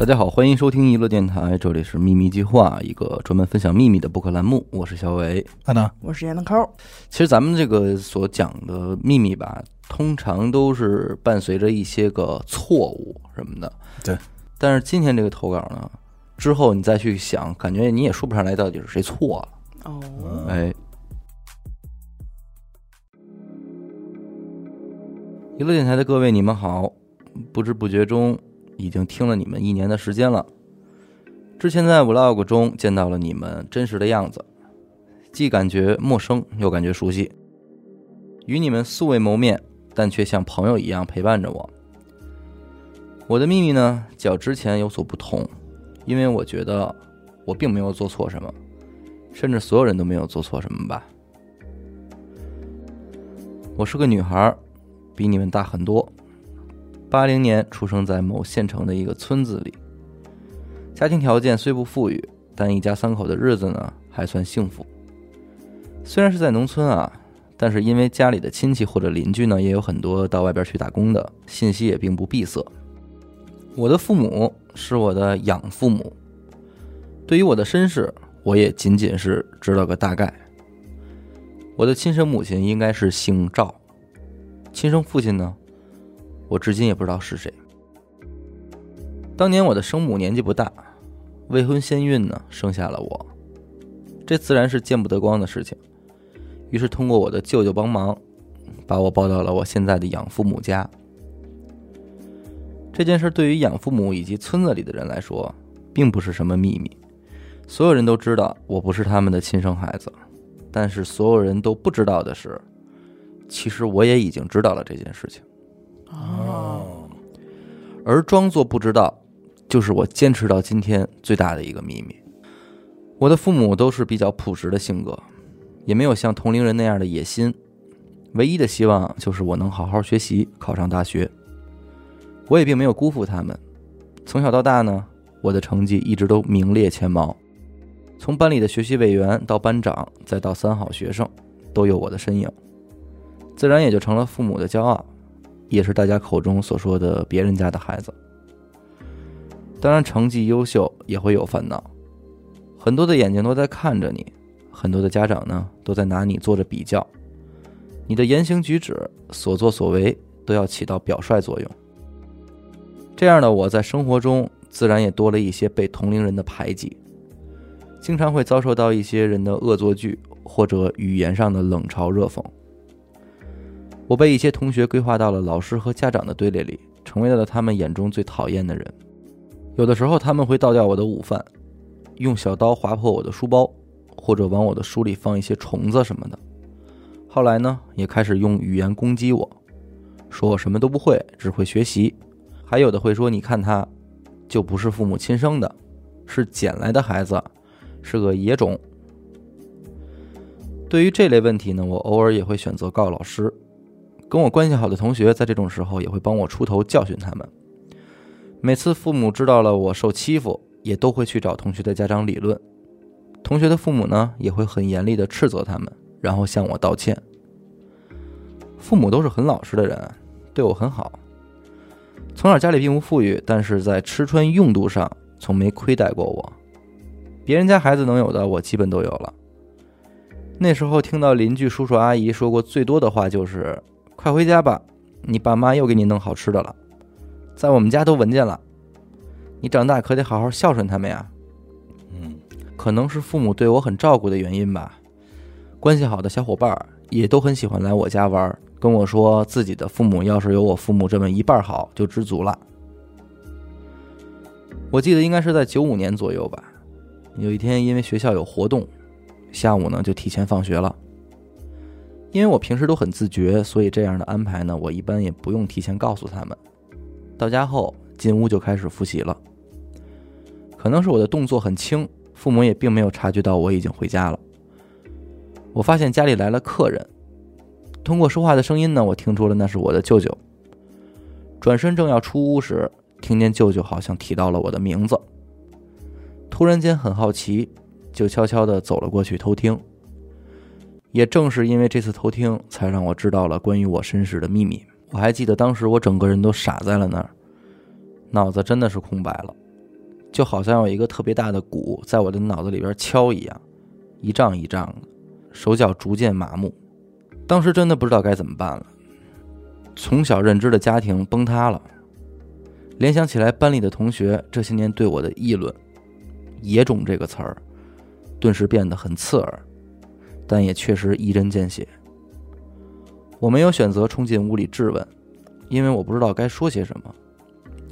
大家好，欢迎收听娱乐电台，这里是秘密计划，一个专门分享秘密的播客栏目。我是小伟。等等，我是闫德抠，其实咱们这个所讲的秘密吧，通常都是伴随着一些个错误什么的。对。但是今天这个投稿呢，之后你再去想，感觉你也说不上来到底是谁错了。哦，哎，娱乐电台的各位，你们好！不知不觉中，已经听了你们一年的时间了。之前在 vlog 中见到了你们真实的样子，既感觉陌生，又感觉熟悉。与你们素未谋面，但却像朋友一样陪伴着我。我的秘密呢，较之前有所不同，因为我觉得我并没有做错什么。甚至所有人都没有做错什么吧。我是个女孩，比你们大很多。八零年出生在某县城的一个村子里，家庭条件虽不富裕，但一家三口的日子呢还算幸福。虽然是在农村啊，但是因为家里的亲戚或者邻居呢也有很多到外边去打工的，信息也并不闭塞。我的父母是我的养父母，对于我的身世。我也仅仅是知道个大概。我的亲生母亲应该是姓赵，亲生父亲呢，我至今也不知道是谁。当年我的生母年纪不大，未婚先孕呢，生下了我，这自然是见不得光的事情。于是通过我的舅舅帮忙，把我抱到了我现在的养父母家。这件事对于养父母以及村子里的人来说，并不是什么秘密。所有人都知道我不是他们的亲生孩子，但是所有人都不知道的是，其实我也已经知道了这件事情。哦，而装作不知道，就是我坚持到今天最大的一个秘密。我的父母都是比较朴实的性格，也没有像同龄人那样的野心，唯一的希望就是我能好好学习，考上大学。我也并没有辜负他们，从小到大呢，我的成绩一直都名列前茅。从班里的学习委员到班长，再到三好学生，都有我的身影，自然也就成了父母的骄傲，也是大家口中所说的别人家的孩子。当然，成绩优秀也会有烦恼，很多的眼睛都在看着你，很多的家长呢都在拿你做着比较，你的言行举止、所作所为都要起到表率作用。这样的我在生活中自然也多了一些被同龄人的排挤。经常会遭受到一些人的恶作剧，或者语言上的冷嘲热讽。我被一些同学规划到了老师和家长的队列里，成为了他们眼中最讨厌的人。有的时候他们会倒掉我的午饭，用小刀划破我的书包，或者往我的书里放一些虫子什么的。后来呢，也开始用语言攻击我，说我什么都不会，只会学习。还有的会说：“你看他，就不是父母亲生的，是捡来的孩子。”是个野种。对于这类问题呢，我偶尔也会选择告老师。跟我关系好的同学，在这种时候也会帮我出头教训他们。每次父母知道了我受欺负，也都会去找同学的家长理论。同学的父母呢，也会很严厉的斥责他们，然后向我道歉。父母都是很老实的人，对我很好。从小家里并不富裕，但是在吃穿用度上从没亏待过我。别人家孩子能有的，我基本都有了。那时候听到邻居叔叔阿姨说过最多的话就是：“快回家吧，你爸妈又给你弄好吃的了。”在我们家都闻见了。你长大可得好好孝顺他们呀。嗯，可能是父母对我很照顾的原因吧。关系好的小伙伴也都很喜欢来我家玩，跟我说自己的父母要是有我父母这么一半好就知足了。我记得应该是在九五年左右吧。有一天，因为学校有活动，下午呢就提前放学了。因为我平时都很自觉，所以这样的安排呢，我一般也不用提前告诉他们。到家后进屋就开始复习了。可能是我的动作很轻，父母也并没有察觉到我已经回家了。我发现家里来了客人，通过说话的声音呢，我听出了那是我的舅舅。转身正要出屋时，听见舅舅好像提到了我的名字。突然间很好奇，就悄悄地走了过去偷听。也正是因为这次偷听，才让我知道了关于我身世的秘密。我还记得当时我整个人都傻在了那儿，脑子真的是空白了。就好像有一个特别大的鼓在我的脑子里边敲一样，一胀一胀的，手脚逐渐麻木。当时真的不知道该怎么办了，从小认知的家庭崩塌了，联想起来班里的同学这些年对我的议论，“野种”这个词儿，顿时变得很刺耳，但也确实一针见血。我没有选择冲进屋里质问，因为我不知道该说些什么，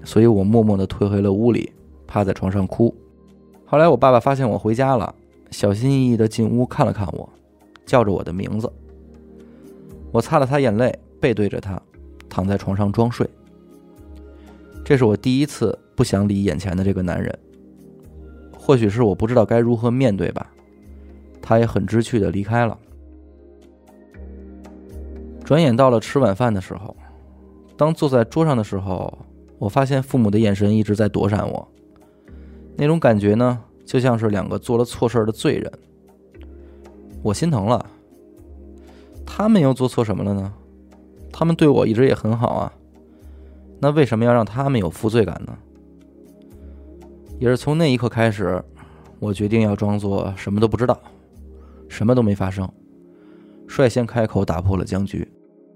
所以我默默地退回了屋里，趴在床上哭。后来我爸爸发现我回家了，小心翼翼地进屋看了看我，叫着我的名字。我擦了擦眼泪，背对着他，躺在床上装睡。这是我第一次不想理眼前的这个男人，或许是我不知道该如何面对吧。他也很知趣的离开了。转眼到了吃晚饭的时候，当坐在桌上的时候，我发现父母的眼神一直在躲闪我。那种感觉呢，就像是两个做了错事的罪人。我心疼了。他们又做错什么了呢？他们对我一直也很好啊。那为什么要让他们有负罪感呢？也是从那一刻开始，我决定要装作什么都不知道，什么都没发生，率先开口打破了僵局。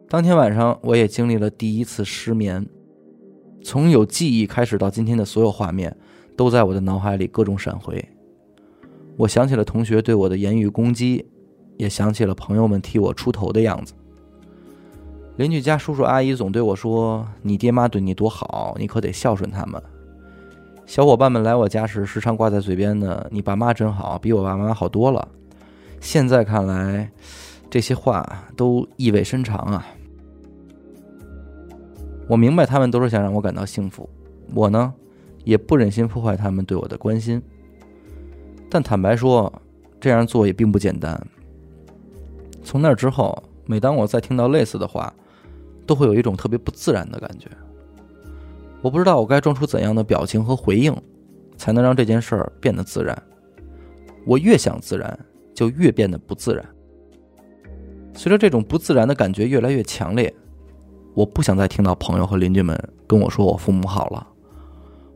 当天晚上，我也经历了第一次失眠。从有记忆开始到今天的所有画面，都在我的脑海里各种闪回。我想起了同学对我的言语攻击，也想起了朋友们替我出头的样子。邻居家叔叔阿姨总对我说：“你爹妈对你多好，你可得孝顺他们。”小伙伴们来我家时，时常挂在嘴边的“你爸妈真好，比我爸妈好多了。”现在看来，这些话都意味深长啊。我明白他们都是想让我感到幸福，我呢，也不忍心破坏他们对我的关心。但坦白说，这样做也并不简单。从那之后，每当我再听到类似的话，都会有一种特别不自然的感觉。我不知道我该装出怎样的表情和回应，才能让这件事儿变得自然。我越想自然，就越变得不自然。随着这种不自然的感觉越来越强烈。我不想再听到朋友和邻居们跟我说我父母好了，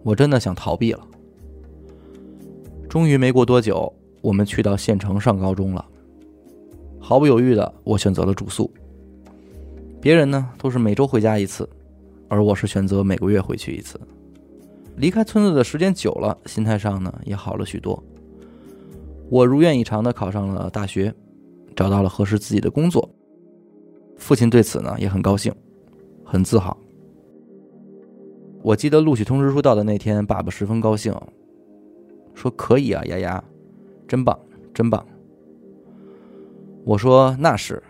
我真的想逃避了。终于没过多久，我们去到县城上高中了。毫不犹豫的，我选择了住宿。别人呢都是每周回家一次，而我是选择每个月回去一次。离开村子的时间久了，心态上呢也好了许多。我如愿以偿的考上了大学，找到了合适自己的工作。父亲对此呢也很高兴。很自豪。我记得录取通知书到的那天，爸爸十分高兴，说：“可以啊，丫丫，真棒，真棒。”我说：“那是，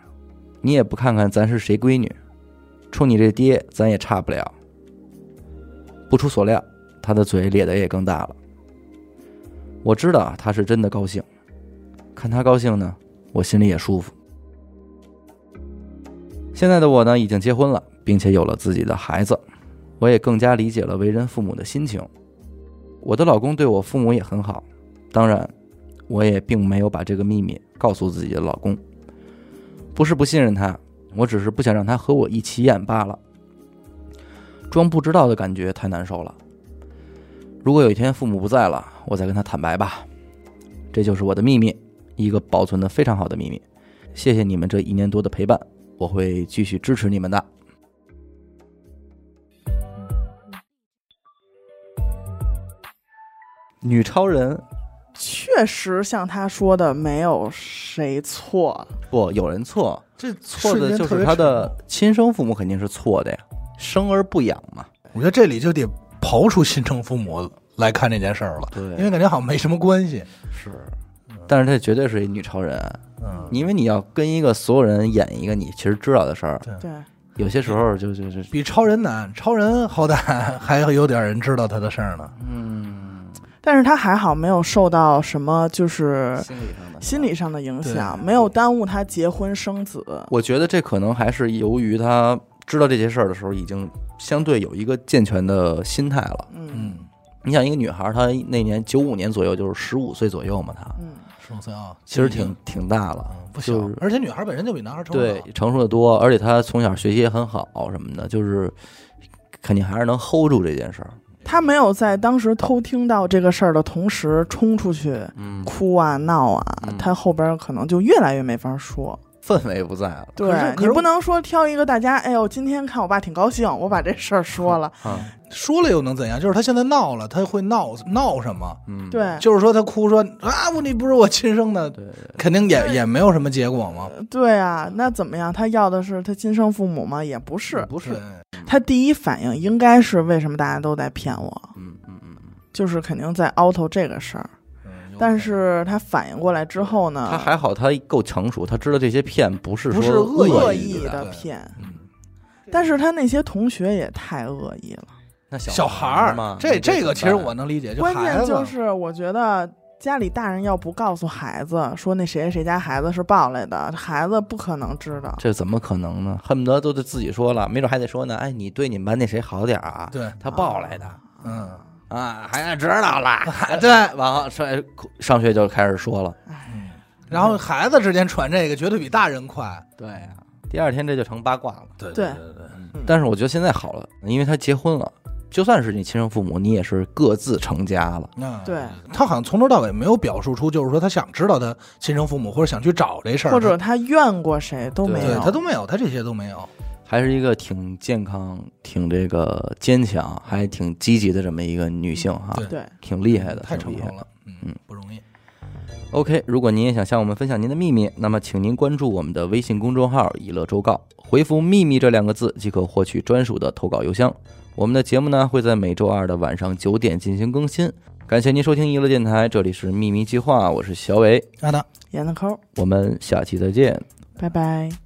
你也不看看咱是谁闺女，冲你这爹，咱也差不了。”不出所料，他的嘴咧得也更大了。我知道他是真的高兴，看他高兴呢，我心里也舒服。现在的我呢，已经结婚了。并且有了自己的孩子，我也更加理解了为人父母的心情。我的老公对我父母也很好，当然，我也并没有把这个秘密告诉自己的老公。不是不信任他，我只是不想让他和我一起演罢了。装不知道的感觉太难受了。如果有一天父母不在了，我再跟他坦白吧。这就是我的秘密，一个保存的非常好的秘密。谢谢你们这一年多的陪伴，我会继续支持你们的。女超人，确实像他说的，没有谁错。不，有人错，这错的就是他的亲生父母肯定是错的呀，生而不养嘛。我觉得这里就得刨出亲生父母来看这件事儿了，对，因为感觉好像没什么关系。是，但是这绝对是一女超人。嗯，因为你要跟一个所有人演一个你其实知道的事儿，对，有些时候就就就比超人难。超人好歹还有点人知道他的事儿呢。嗯。但是他还好没有受到什么，就是心理上的心理上的影响，没有耽误他结婚生子。我觉得这可能还是由于他知道这些事儿的时候，已经相对有一个健全的心态了。嗯，你想一个女孩，她那年九五年左右，就是十五岁左右嘛，她嗯，十五岁啊，其实挺挺大了，不小。而且女孩本身就比男孩成熟，对，成熟的多。而且她从小学习也很好，什么的，就是肯定还是能 hold 住这件事儿。他没有在当时偷听到这个事儿的同时冲出去嗯，哭啊闹啊，嗯他后边可能就越来越没法说。氛围不在了对你不能说挑一个大家，哎呦，今天看我爸挺高兴，我把这事儿说了。啊，说了又能怎样？就是他现在闹了，他会闹闹什么？嗯，对就是说他哭说啊，我你不是我亲生的，对，肯定也也没有什么结果嘛。对啊，那怎么样？他要的是他亲生父母吗？也不是，不是，他第一反应应该是为什么大家都在骗我，嗯嗯嗯，就是肯定在 auto 这个事儿。但是他反应过来之后呢，他还好，他够成熟，他知道这些骗不是不是说恶恶意的骗，嗯但是他那些同学也太恶意了。那小孩儿嘛，，这这个其实我能理解，关键就是我觉得家里大人要不告诉孩子说那谁谁家孩子是抱来的，孩子不可能知道。这怎么可能呢？恨不得都得自己说了，没准还得说呢。哎，你对你们班那谁好点儿啊？对，他抱来的嗯，啊，还知道了。对，完了上上学就开始说了。然后孩子之间传这个绝对比大人快。对呀、第二天这就成八卦了。对对对但是我觉得现在好了，因为他结婚了，就算是你亲生父母，你也是各自成家了。嗯，对，他好像从头到尾没有表述出，就是说他想知道他亲生父母或者想去找这事儿，或者他怨过谁都没有，他都没有，他这些都没有。还是一个挺健康、挺这个坚强，还挺积极的这么一个女性哈，对对，挺厉害的，太厉害的。成功了，嗯嗯，不容易。OK，如果您也想向我们分享您的秘密，那么请您关注我们的微信公众号“以乐周告”，回复“秘密”这两个字即可获取专属的投稿邮箱。我们的节目呢会在每周二的晚上九点进行更新。感谢您收听娱乐电台，这里是秘密计划，我是小伟，好的。严的抠，我们下期再见。拜拜。